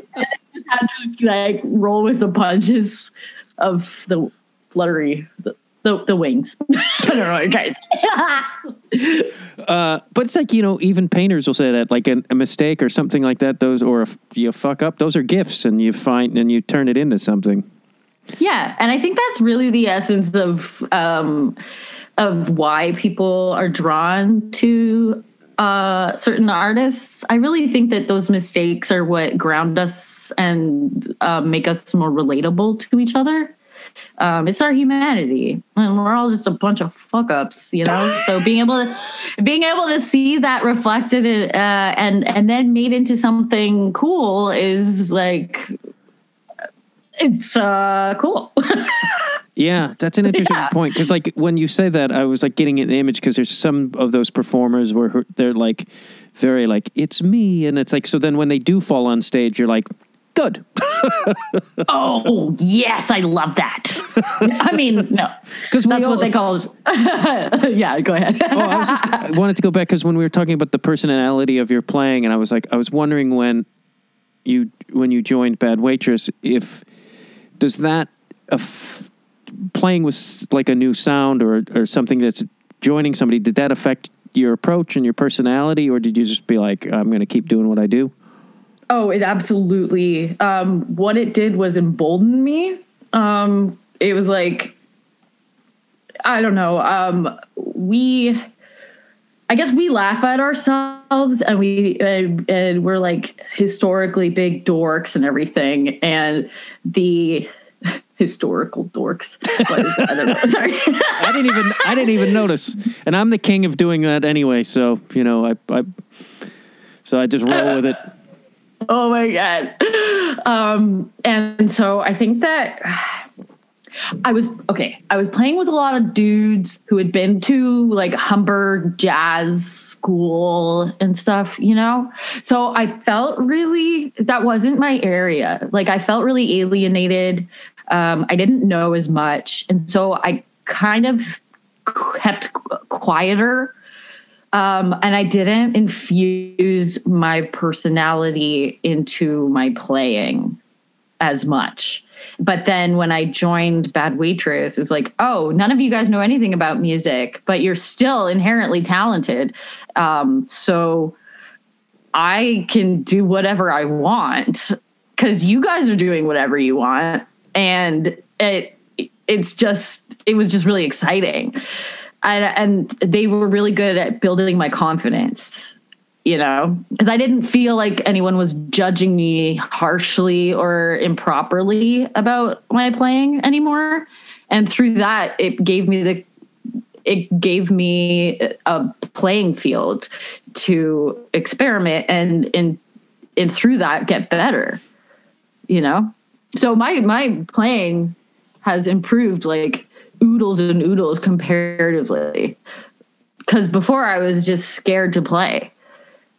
[SPEAKER 2] just had to like roll with the punches of the fluttery the, the, the wings. I don't know okay
[SPEAKER 1] uh, but it's like you know even painters will say that like a, a mistake or something like that those or a, you fuck up those are gifts and you find and you turn it into something
[SPEAKER 2] yeah, and I think that's really the essence of um, of why people are drawn to uh, certain artists. I really think that those mistakes are what ground us and uh, make us more relatable to each other. Um, it's our humanity, and we're all just a bunch of fuck ups, you know. so being able to being able to see that reflected uh, and and then made into something cool is like it's uh, cool.
[SPEAKER 1] yeah, that's an interesting yeah. point because, like, when you say that, I was like getting an image because there's some of those performers where they're like very like it's me, and it's like so. Then when they do fall on stage, you're like, good.
[SPEAKER 2] oh yes, I love that. I mean, no, because that's all, what they call. yeah, go ahead. oh,
[SPEAKER 1] I was just I wanted to go back because when we were talking about the personality of your playing, and I was like, I was wondering when you when you joined Bad Waitress, if does that aff- playing with like a new sound or or something that's joining somebody did that affect your approach and your personality, or did you just be like, I'm going to keep doing what I do?
[SPEAKER 2] Oh, it absolutely. Um, what it did was embolden me. Um, it was like, I don't know. Um, we, I guess we laugh at ourselves, and we and, and we're like historically big dorks and everything, and the historical dorks. What is that? I.
[SPEAKER 1] I didn't even I didn't even notice, and I'm the king of doing that anyway. So you know, I, I so I just roll with it.
[SPEAKER 2] Oh my god. Um, and so I think that I was okay. I was playing with a lot of dudes who had been to like Humber jazz school and stuff, you know? So I felt really that wasn't my area. Like I felt really alienated. Um, I didn't know as much. And so I kind of kept quieter um, and I didn't infuse my personality into my playing as much. But then when I joined Bad Waitress, it was like, oh, none of you guys know anything about music, but you're still inherently talented. Um, so I can do whatever I want because you guys are doing whatever you want. And it, it's just, it was just really exciting and they were really good at building my confidence you know because i didn't feel like anyone was judging me harshly or improperly about my playing anymore and through that it gave me the it gave me a playing field to experiment and and and through that get better you know so my my playing has improved like oodles and oodles comparatively. Because before I was just scared to play.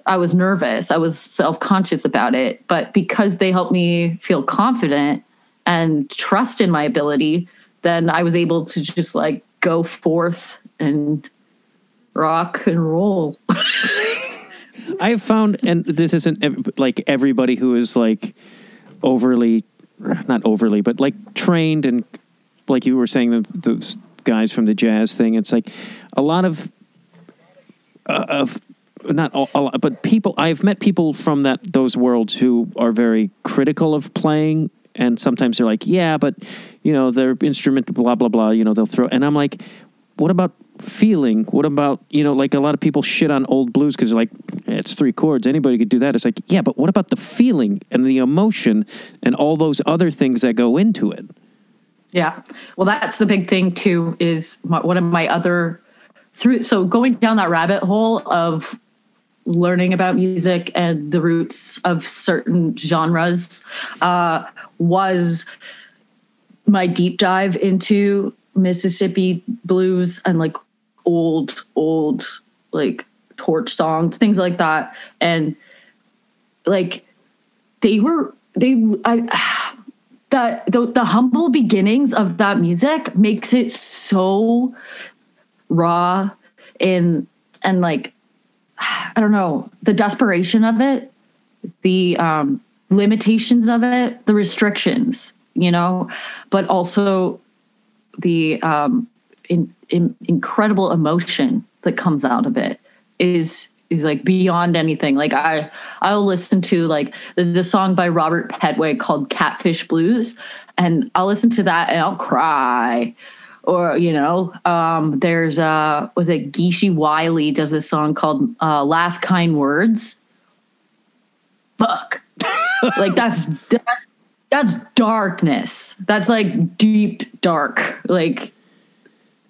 [SPEAKER 2] I was nervous. I was self conscious about it. But because they helped me feel confident and trust in my ability, then I was able to just like go forth and rock and roll.
[SPEAKER 1] I have found, and this isn't like everybody who is like overly, not overly, but like trained and like you were saying, the, the guys from the jazz thing. It's like a lot of uh, of not all, a lot, but people. I've met people from that those worlds who are very critical of playing, and sometimes they're like, "Yeah, but you know, their instrument, blah blah blah." You know, they'll throw, and I'm like, "What about feeling? What about you know, like a lot of people shit on old blues because like it's three chords, anybody could do that." It's like, yeah, but what about the feeling and the emotion and all those other things that go into it?
[SPEAKER 2] Yeah. Well, that's the big thing too. Is my, one of my other through. So going down that rabbit hole of learning about music and the roots of certain genres uh, was my deep dive into Mississippi blues and like old, old like torch songs, things like that, and like they were they I the, the the humble beginnings of that music makes it so raw and and like I don't know the desperation of it, the um, limitations of it, the restrictions, you know, but also the um, in, in incredible emotion that comes out of it is is like beyond anything. Like I I'll listen to like there's a song by Robert Petway called Catfish Blues and I'll listen to that and I'll cry. Or, you know, um, there's uh was it Geeshie Wiley does this song called uh Last Kind Words. Fuck. like that's, that's that's darkness. That's like deep dark. Like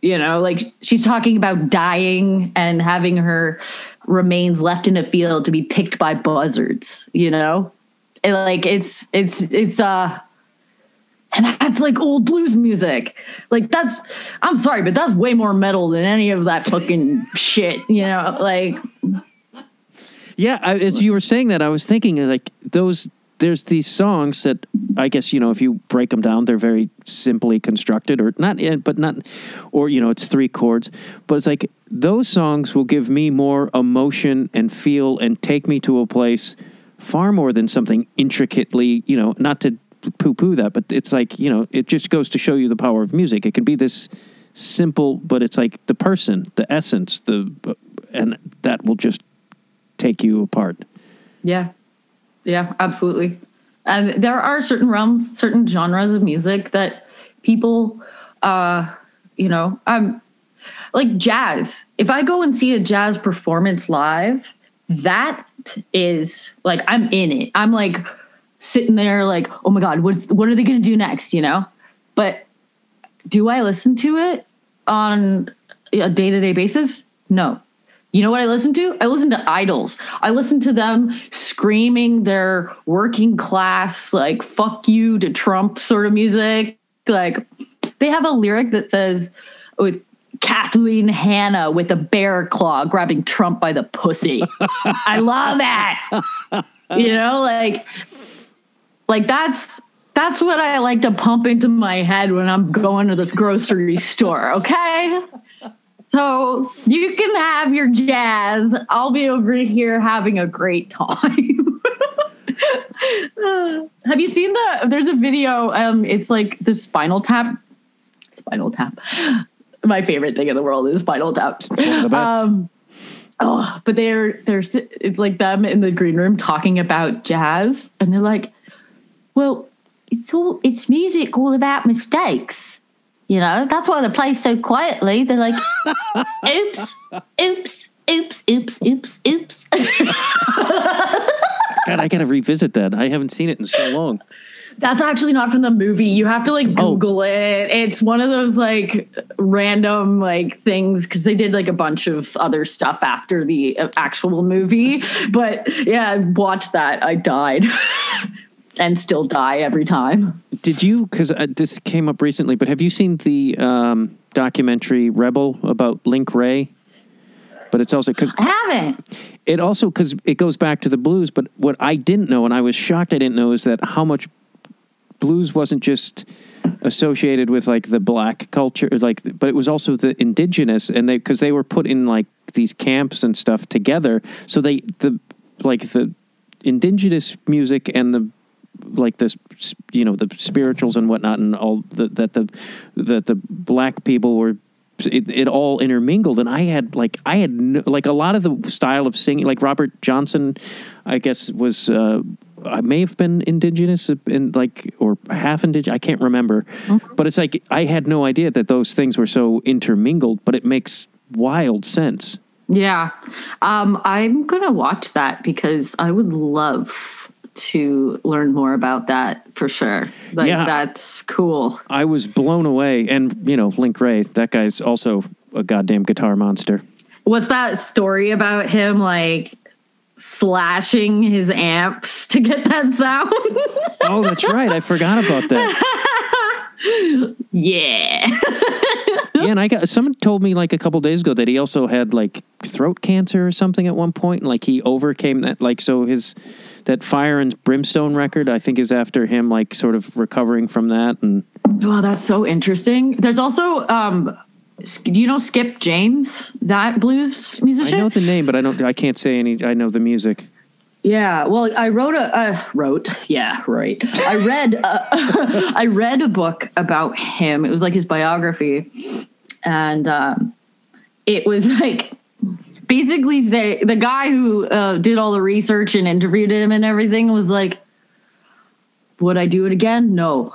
[SPEAKER 2] you know, like she's talking about dying and having her remains left in a field to be picked by buzzards, you know? And like it's it's it's uh and that's like old blues music. Like that's I'm sorry, but that's way more metal than any of that fucking shit, you know? Like
[SPEAKER 1] Yeah, I, as you were saying that, I was thinking like those there's these songs that I guess you know if you break them down, they're very simply constructed, or not, eh, but not, or you know it's three chords, but it's like those songs will give me more emotion and feel and take me to a place far more than something intricately, you know, not to poo poo that, but it's like, you know, it just goes to show you the power of music. It can be this simple, but it's like the person, the essence, the, and that will just take you apart.
[SPEAKER 2] Yeah. Yeah, absolutely. And there are certain realms, certain genres of music that people, uh, you know, I'm like jazz. If I go and see a jazz performance live, that is like I'm in it. I'm like sitting there like, oh my god, what's what are they to do next? You know, but do I listen to it on a day to day basis? No. You know what I listen to? I listen to IDLES. I listen to them screaming their working class, like, fuck you to Trump sort of music. Like, they have a lyric that says, with Kathleen Hanna with a bear claw grabbing Trump by the pussy. I love that. You know, like, like that's that's what I like to pump into my head when I'm going to this grocery store, okay? So you can have your jazz. I'll be over here having a great time. have you seen the there's a video um it's like the spinal tap spinal tap my favorite thing in the world is spinal tap um oh but they're they're it's like them in the green room talking about jazz and they're like well it's all it's music all about mistakes you know, that's why they play so quietly. They're like, oops, oops, oops, oops, oops, oops.
[SPEAKER 1] God, I got to revisit that. I haven't seen it in so long.
[SPEAKER 2] That's actually not from the movie. You have to like oh. Google oh. it. It's one of those like random like things because they did like a bunch of other stuff after the uh, actual movie. But yeah, watch that. I died. and still die every time.
[SPEAKER 1] Did you? Because uh, this came up recently, but have you seen the um, documentary Rebel about Link Wray? But it's also because
[SPEAKER 2] I haven't.
[SPEAKER 1] It also because it goes back to the blues. But what I didn't know, and I was shocked I didn't know, is that how much blues wasn't just associated with like the black culture, like, but it was also the indigenous, and they because they were put in like these camps and stuff together. So they the like the indigenous music and the like this you know the spirituals and whatnot and all the, that the that the black people were it, it, all intermingled and i had like i had no, like a lot of the style of singing like robert johnson i guess was uh I may have been indigenous and like or half indigenous. I can't remember, mm-hmm. but it's like I had no idea that those things were so intermingled. But it makes wild sense.
[SPEAKER 2] Yeah, um, I'm gonna watch that because I would love to learn more about that for sure. Like yeah, that's cool.
[SPEAKER 1] I was blown away, and you know, Link Wray, that guy's also a goddamn guitar monster.
[SPEAKER 2] What's that story about him like slashing his amps to get that sound?
[SPEAKER 1] oh, that's right. I forgot about
[SPEAKER 2] that. yeah.
[SPEAKER 1] yeah, and I got someone told me like a couple days ago that he also had like throat cancer or something at one point, and like he overcame that. Like so, his that Fire and Brimstone record, I think, is after him, like sort of recovering from that. And
[SPEAKER 2] wow, that's so interesting. There's also, um, do you know Skip James, that blues musician?
[SPEAKER 1] I know the name, but I don't. I can't say any. I know the music.
[SPEAKER 2] Yeah, well, I wrote a uh, wrote. Yeah, right. I read uh, I read a book about him. It was like his biography, and um, it was like basically say the guy who uh, did all the research and interviewed him and everything was like, "Would I do it again? No."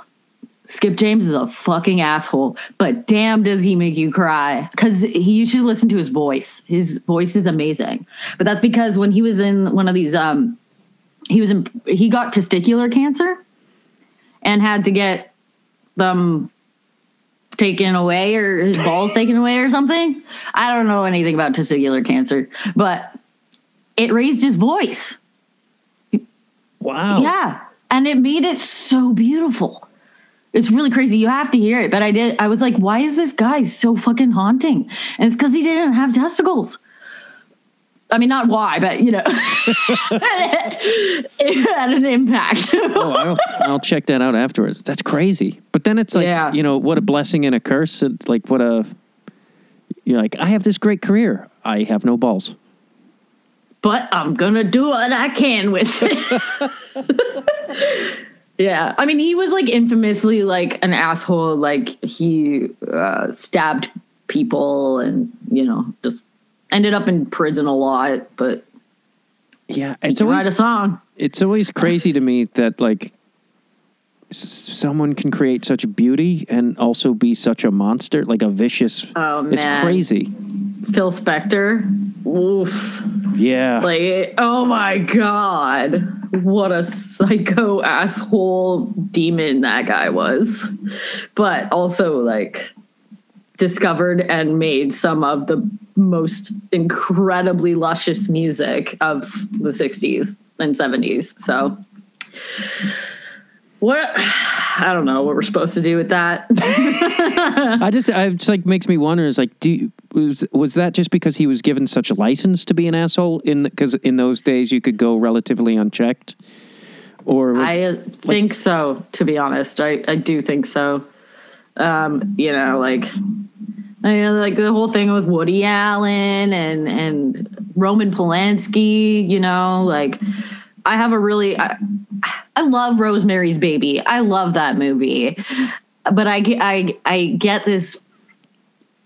[SPEAKER 2] Skip James is a fucking asshole, but damn, does he make you cry? Because he you should listen to his voice. His voice is amazing. But that's because when he was in one of these, um, he was in, he got testicular cancer and had to get them taken away or his balls taken away or something. I don't know anything about testicular cancer, but it raised his voice.
[SPEAKER 1] Wow.
[SPEAKER 2] Yeah. And it made it so beautiful. It's really crazy. You have to hear it. But I did, I was like, why is this guy so fucking haunting? And it's because he didn't have testicles. I mean, not why, but you know, it had an impact.
[SPEAKER 1] oh, I'll, I'll, check that out afterwards. That's crazy. But then it's like, yeah. you know, what a blessing and a curse. Like, what a, you're like, I have this great career. I have no balls.
[SPEAKER 2] but I'm gonna do what I can with it. yeah, I mean, he was like infamously like an asshole. Like he uh, stabbed people, and you know, just ended up in prison a lot. But
[SPEAKER 1] Yeah, it's
[SPEAKER 2] can write
[SPEAKER 1] always
[SPEAKER 2] a song.
[SPEAKER 1] it's always crazy to me that like someone can create such beauty and also be such a monster, like a vicious.
[SPEAKER 2] Oh, man, It's
[SPEAKER 1] crazy.
[SPEAKER 2] Phil Spector. Oof.
[SPEAKER 1] Yeah.
[SPEAKER 2] Like, oh my god, what a psycho asshole demon that guy was. But also, like, discovered and made some of the most incredibly luscious music of the 60s and 70s. So, what I don't know what we're supposed to do with that.
[SPEAKER 1] I just, I it's like makes me wonder. Is like, do you, was was that just because he was given such a license to be an asshole? In because in those days you could go relatively unchecked, or was,
[SPEAKER 2] I uh, think so, to be honest. I, I do think so. Um, you know, like I mean, like the whole thing with Woody Allen and and Roman Polanski, you know, like I have a really I, I love Rosemary's Baby. I love that movie. But I get I I get this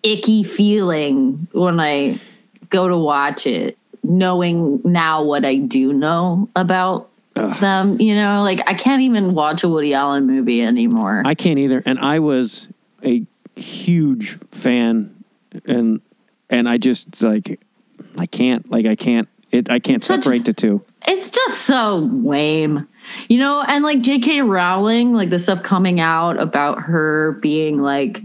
[SPEAKER 2] icky feeling when I go to watch it, knowing now what I do know about them. You know, like I can't even watch a Woody Allen movie anymore.
[SPEAKER 1] I can't either. And I was a huge fan, and and I just like I can't like I can't it I can't
[SPEAKER 2] Such-
[SPEAKER 1] separate the two.
[SPEAKER 2] It's just so lame. You know, and like J.K. Rowling, like the stuff coming out about her being like,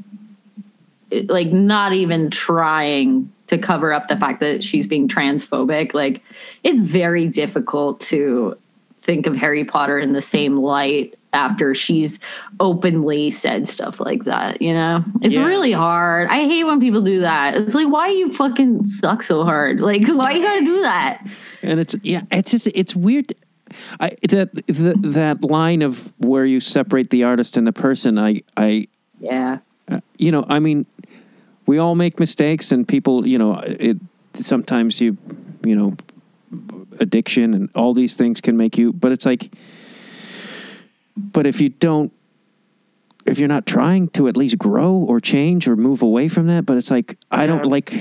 [SPEAKER 2] eh, like not even trying to cover up the fact that she's being transphobic. Like, it's very difficult to think of Harry Potter in the same light after she's openly said stuff like that. You know, it's
[SPEAKER 1] Yeah.
[SPEAKER 2] really hard. I hate when people do that. It's like, why you fucking suck so hard? Like, why you gotta do that?
[SPEAKER 1] And it's yeah, it's just it's weird. I that the, that line of where you separate the artist and the person. I I
[SPEAKER 2] Yeah.
[SPEAKER 1] uh, you know I mean we all make mistakes and people you know it sometimes you you know addiction and all these things can make you but it's like but if you don't if you're not trying to at least grow or change or move away from that but it's like i don't like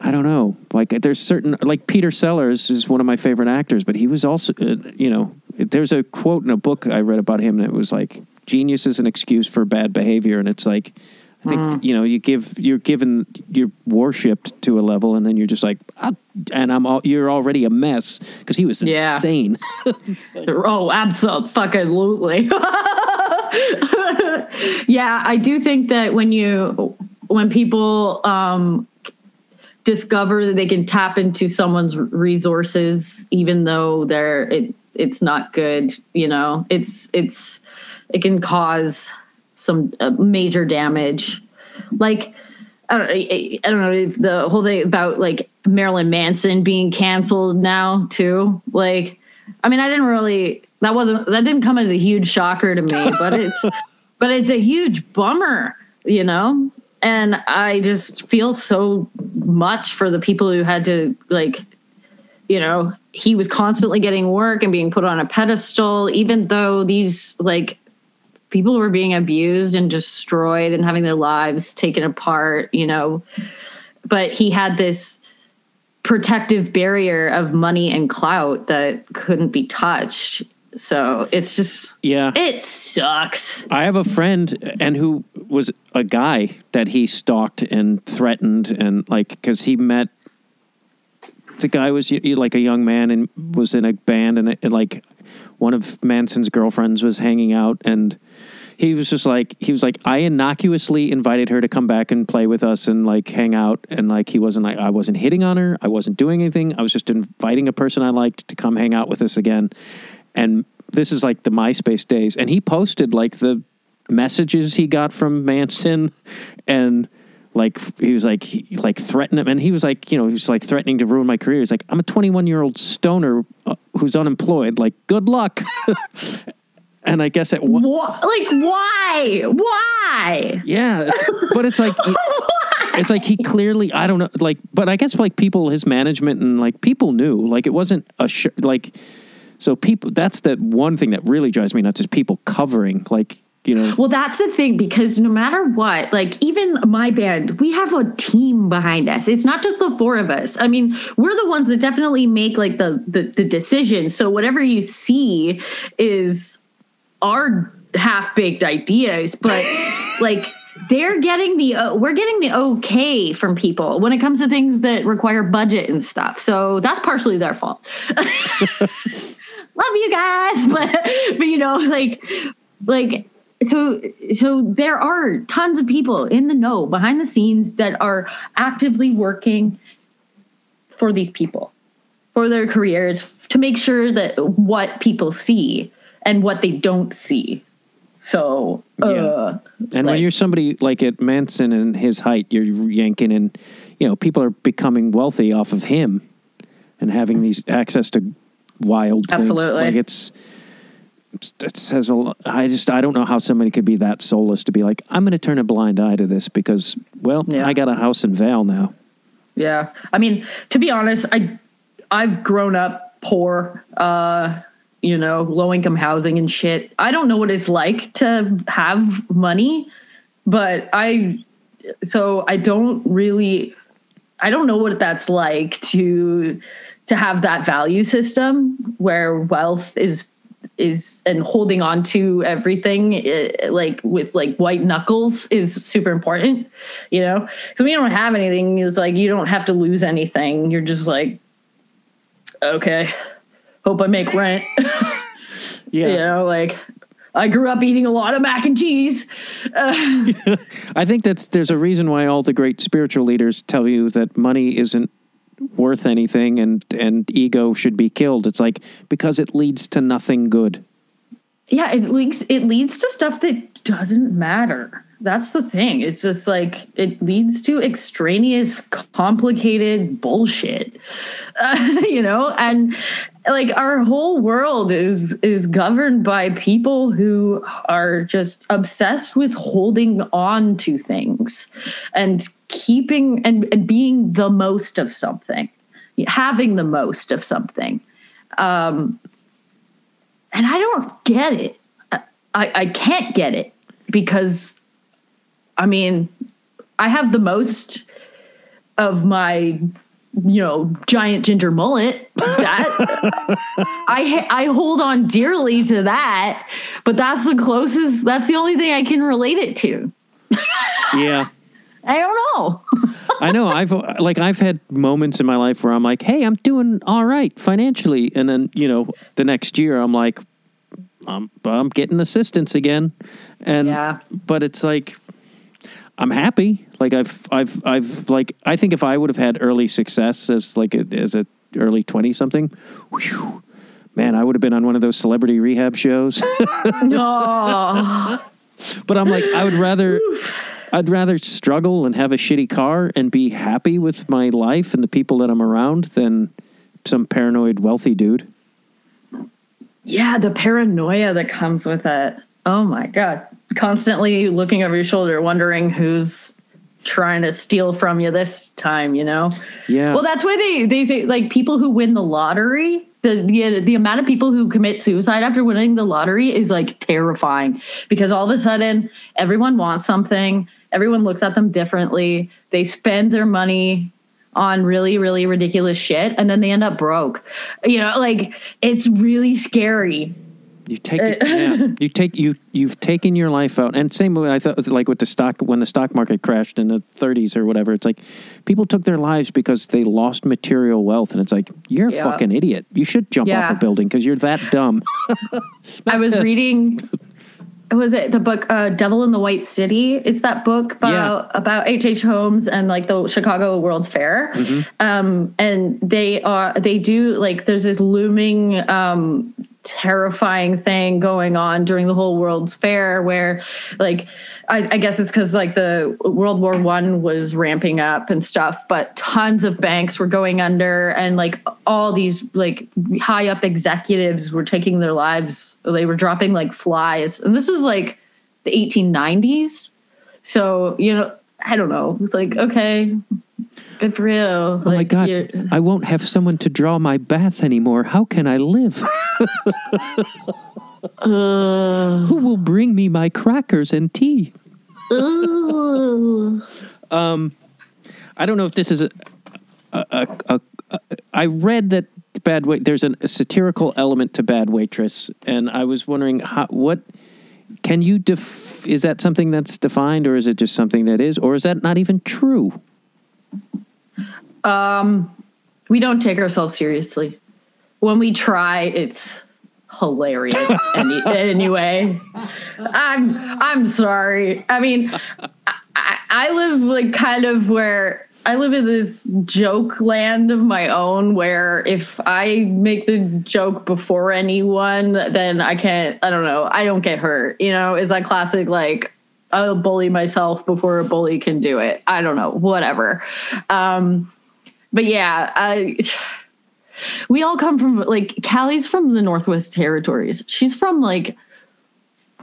[SPEAKER 1] i don't know. Like there's certain like peter sellers is one of my favorite actors but he was also uh, you know there's a quote in a book i read about him that was like genius is an excuse for bad behavior. And it's like i think you know you give you're given you're worshipped to a level and then you're just like ah, and i'm all you're already a mess because he was
[SPEAKER 2] Yeah.
[SPEAKER 1] insane
[SPEAKER 2] Oh, absolutely. yeah, I do think that when you when people um discover that they can tap into someone's resources even though they're it it's not good, you know. It's it's it can cause some uh, major damage. Like I don't, I I don't know if the whole thing about like Marilyn Manson being canceled now too. Like, I mean, I didn't really that wasn't that didn't come as a huge shocker to me, but it's but it's a huge bummer, you know. And I just feel so much for the people who had to like, you know, he was constantly getting work and being put on a pedestal, even though these like people were being abused and destroyed and having their lives taken apart, you know. But he had this protective barrier of money and clout that couldn't be touched. So it's just,
[SPEAKER 1] yeah
[SPEAKER 2] it sucks.
[SPEAKER 1] I have a friend and who was a guy that he stalked and threatened and like because he met the guy was like a young man and was in a band and, it, like one of Manson's girlfriends was hanging out and he was just like he was like I innocuously invited her to come back and play with us and like hang out. And like he wasn't like I wasn't hitting on her. I wasn't doing anything. I was just inviting a person I liked to come hang out with us again. And this is like the MySpace days. And he posted like the messages he got from Manson and like he was like he, like threatening him. And he was like you know he was like threatening to ruin my career. He's like i'm a 21 year old stoner uh, who's unemployed. Like good luck and i guess at one
[SPEAKER 2] Wha- like, why? Why?
[SPEAKER 1] yeah it's- but it's like it's like he clearly I don't know like but I guess like people his management and like people knew like it wasn't a sh- like so people that's the one thing that really drives me nuts is people covering like you know
[SPEAKER 2] Well, that's the thing because no matter what, like even my band, we have a team behind us. It's not just the four of us. I mean, we're the ones that definitely make like the the, the decision. So whatever you see is our half baked ideas, but like they're getting the uh, we're getting the okay from people when it comes to things that require budget and stuff. So that's partially their fault. Love you guys, but but you know like like so so there are tons of people in the know behind the scenes that are actively working for these people for their careers to make sure that what people see and what they don't see so uh,
[SPEAKER 1] Yeah. and when you're somebody like at Manson and his height you're yanking and you know people are becoming wealthy off of him and having these access to wild things.
[SPEAKER 2] Absolutely.
[SPEAKER 1] like it's it's- it says a lot. I just I don't know how somebody could be that soulless to be like I'm going to turn a blind eye to this because well
[SPEAKER 2] Yeah.
[SPEAKER 1] I got a house in Vail now.
[SPEAKER 2] Yeah. I mean, to be honest, I I've grown up poor, uh, you know, low income housing and shit. I don't know what it's like to have money, but I so I don't really I don't know what that's like to to have that value system where wealth is is and holding on to everything eh, like with like white knuckles is super important you know? Because you don't have anything it's like you don't have to lose anything. You're just like okay hope i make rent yeah. you know like i grew up eating a lot of mac and cheese uh,
[SPEAKER 1] I think that's there's a reason why all the great spiritual leaders tell you that money isn't worth anything and and ego should be killed. It's like because it leads to nothing good.
[SPEAKER 2] yeah it leads it leads to stuff that doesn't matter that's the thing it's just like it leads to extraneous complicated bullshit uh, you know and like our whole world is is governed by people who are just obsessed with holding on to things and keeping and, and being the most of something having the most of something. Um and i don't get it. I i can't get it because i mean i have the most of my you know giant ginger mullet that i i hold on dearly to that but that's the closest that's the only thing i can relate it to
[SPEAKER 1] Yeah.
[SPEAKER 2] i don't know
[SPEAKER 1] I know. I've like I've had moments in my life where I'm like, "Hey, I'm doing all right financially," and then you know the next year I'm like, um, "I'm I'm getting assistance again," and
[SPEAKER 2] Yeah.
[SPEAKER 1] but it's like I'm happy. Like I've I've I've like I think if I would have had early success as like a, as a early twenty something, man, I would have been on one of those celebrity rehab shows.
[SPEAKER 2] no
[SPEAKER 1] But I'm like, I would rather, I'd rather struggle and have a shitty car and be happy with my life and the people that I'm around than some paranoid wealthy dude.
[SPEAKER 2] yeah the paranoia that comes with it oh my god constantly looking over your shoulder wondering who's trying to steal from you this time you know
[SPEAKER 1] Yeah.
[SPEAKER 2] well that's why they they say like people who win the lottery the, the the amount of people who commit suicide after winning the lottery is like terrifying because all of a sudden everyone wants something everyone looks at them differently they spend their money on really really ridiculous shit and then they end up broke you know like it's really scary
[SPEAKER 1] You take it, yeah. You take you you've taken your life out, and same way I thought like with the stock when the stock market crashed in the 30s or whatever. It's like people took their lives because they lost material wealth, and it's like you're a fucking idiot. You should jump off a building because you're that dumb.
[SPEAKER 2] I was
[SPEAKER 1] to-
[SPEAKER 2] reading. Was it the book uh, "Devil in the White City"? It's that book about about H. H. Holmes and like the Chicago World's Fair. Um, and they are they do like there's this looming um, terrifying thing going on during the whole World's Fair where like I, I guess it's because like the World War One was ramping up and stuff, but tons of banks were going under, and like all these like high up executives were taking their lives. They were dropping like flies, and this was like the 1890s. So you know, I don't know. It's like, okay, good for you.
[SPEAKER 1] Oh my God. I won't have someone to draw my bath anymore. How can I live?
[SPEAKER 2] Uh,
[SPEAKER 1] Who will bring me my crackers and tea? Um, I don't know if this is a. a, a, a, a I read that bad wait. There's an, a satirical element to Bad Waitress, and I was wondering how what can you def? Is that something that's defined, or is it just something that is, or is that not even true?
[SPEAKER 2] Um, we don't take ourselves seriously. When we try, it's hilarious. any, anyway, I'm I'm sorry. I mean, I, I live like kind of where I live in this joke land of my own where if I make the joke before anyone, then I can't, I don't know, I don't get hurt. You know, it's that classic like, I'll bully myself before a bully can do it. I don't know, whatever. Um, but yeah, I, we all come from like Callie's from the Northwest Territories. She's from like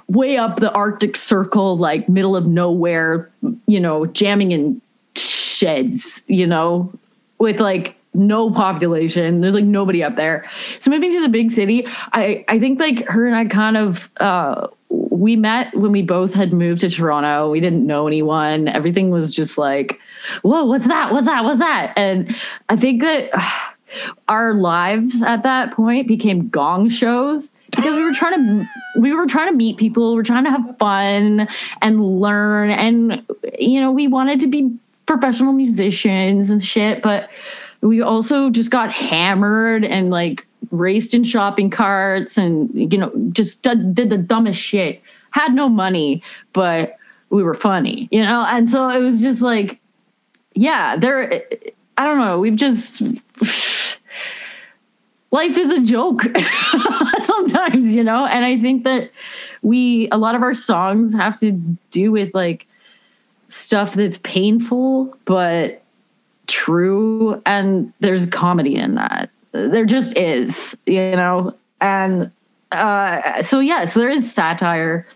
[SPEAKER 2] way up the Arctic Circle, like middle of nowhere, you know, jamming in sheds, you know, with like no population. There's like nobody up there. So moving to the big city, I I think like her and I kind of uh we met when we both had moved to Toronto. We didn't know anyone. Everything was just like, whoa, what's that? What's that? What's that? And I think that our lives at that point became gong shows because we were trying to we were trying to meet people we were trying to have fun and learn and you know we wanted to be professional musicians and shit but we also just got hammered and like raced in shopping carts and you know just did, did the dumbest shit had no money but we were funny you know and so it was just like yeah there i don't know we've just life is a joke sometimes you know? And i think that we a lot of our songs have to do with like stuff that's painful but true and there's comedy in that. There just is you know? And uh so yes there is satire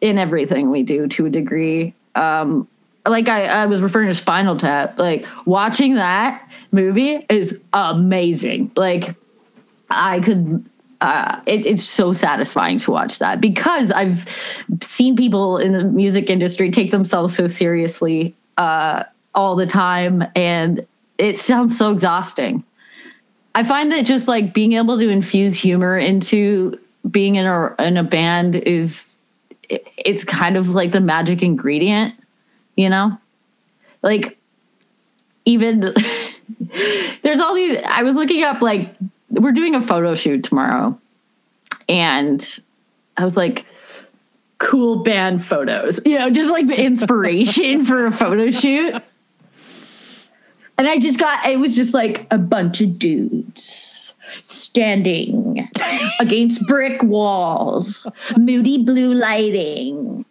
[SPEAKER 2] in everything we do to a degree. Um like I, I was referring to spinal tap like watching that movie is amazing like I could. Uh, it, it's so satisfying to watch that because I've seen people in the music industry take themselves so seriously uh, all the time, and it sounds so exhausting. I find that just like being able to infuse humor into being in a in a band is it, it's kind of like the magic ingredient, you know, like even there's all these. I was looking up like we're doing a photo shoot tomorrow and i was like cool band photos you know just like the inspiration for a photo shoot and i just got it was just like a bunch of dudes standing against brick walls moody blue lighting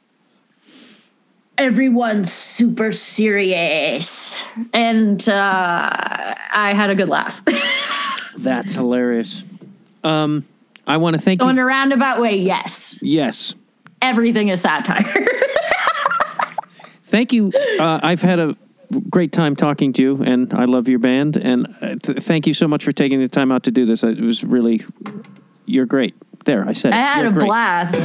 [SPEAKER 2] everyone's super serious and uh, i had a good laugh
[SPEAKER 1] That's hilarious. Um, I want to thank
[SPEAKER 2] So in a roundabout way, yes.
[SPEAKER 1] Yes,
[SPEAKER 2] Everything is satire.
[SPEAKER 1] thank you. Uh, I've had a great time talking to you, and I love your band. And uh, th- thank you so much for taking the time out to do this. It was really, you're great. There, I said it.
[SPEAKER 2] I had a
[SPEAKER 1] great.
[SPEAKER 2] blast.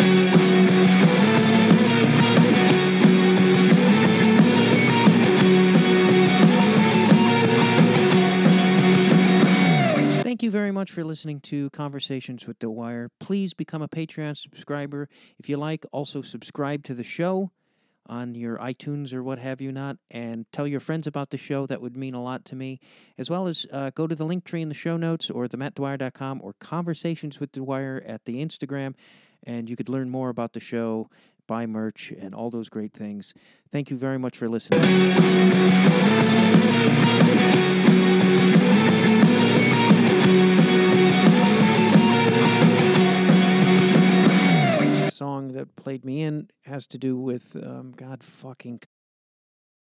[SPEAKER 1] Thank you very much for listening to Conversations with The Dwyer. Please become a Patreon subscriber if you like. Also, subscribe to the show on your iTunes or what have you not, and tell your friends about the show. That would mean a lot to me. As well as uh, go to the link tree in the show notes or themattdwyer.com or Conversations with The Dwyer at the Instagram, and you could learn more about the show, buy merch, and all those great things. Thank you very much for listening. Song that played me in has to do with um, God fucking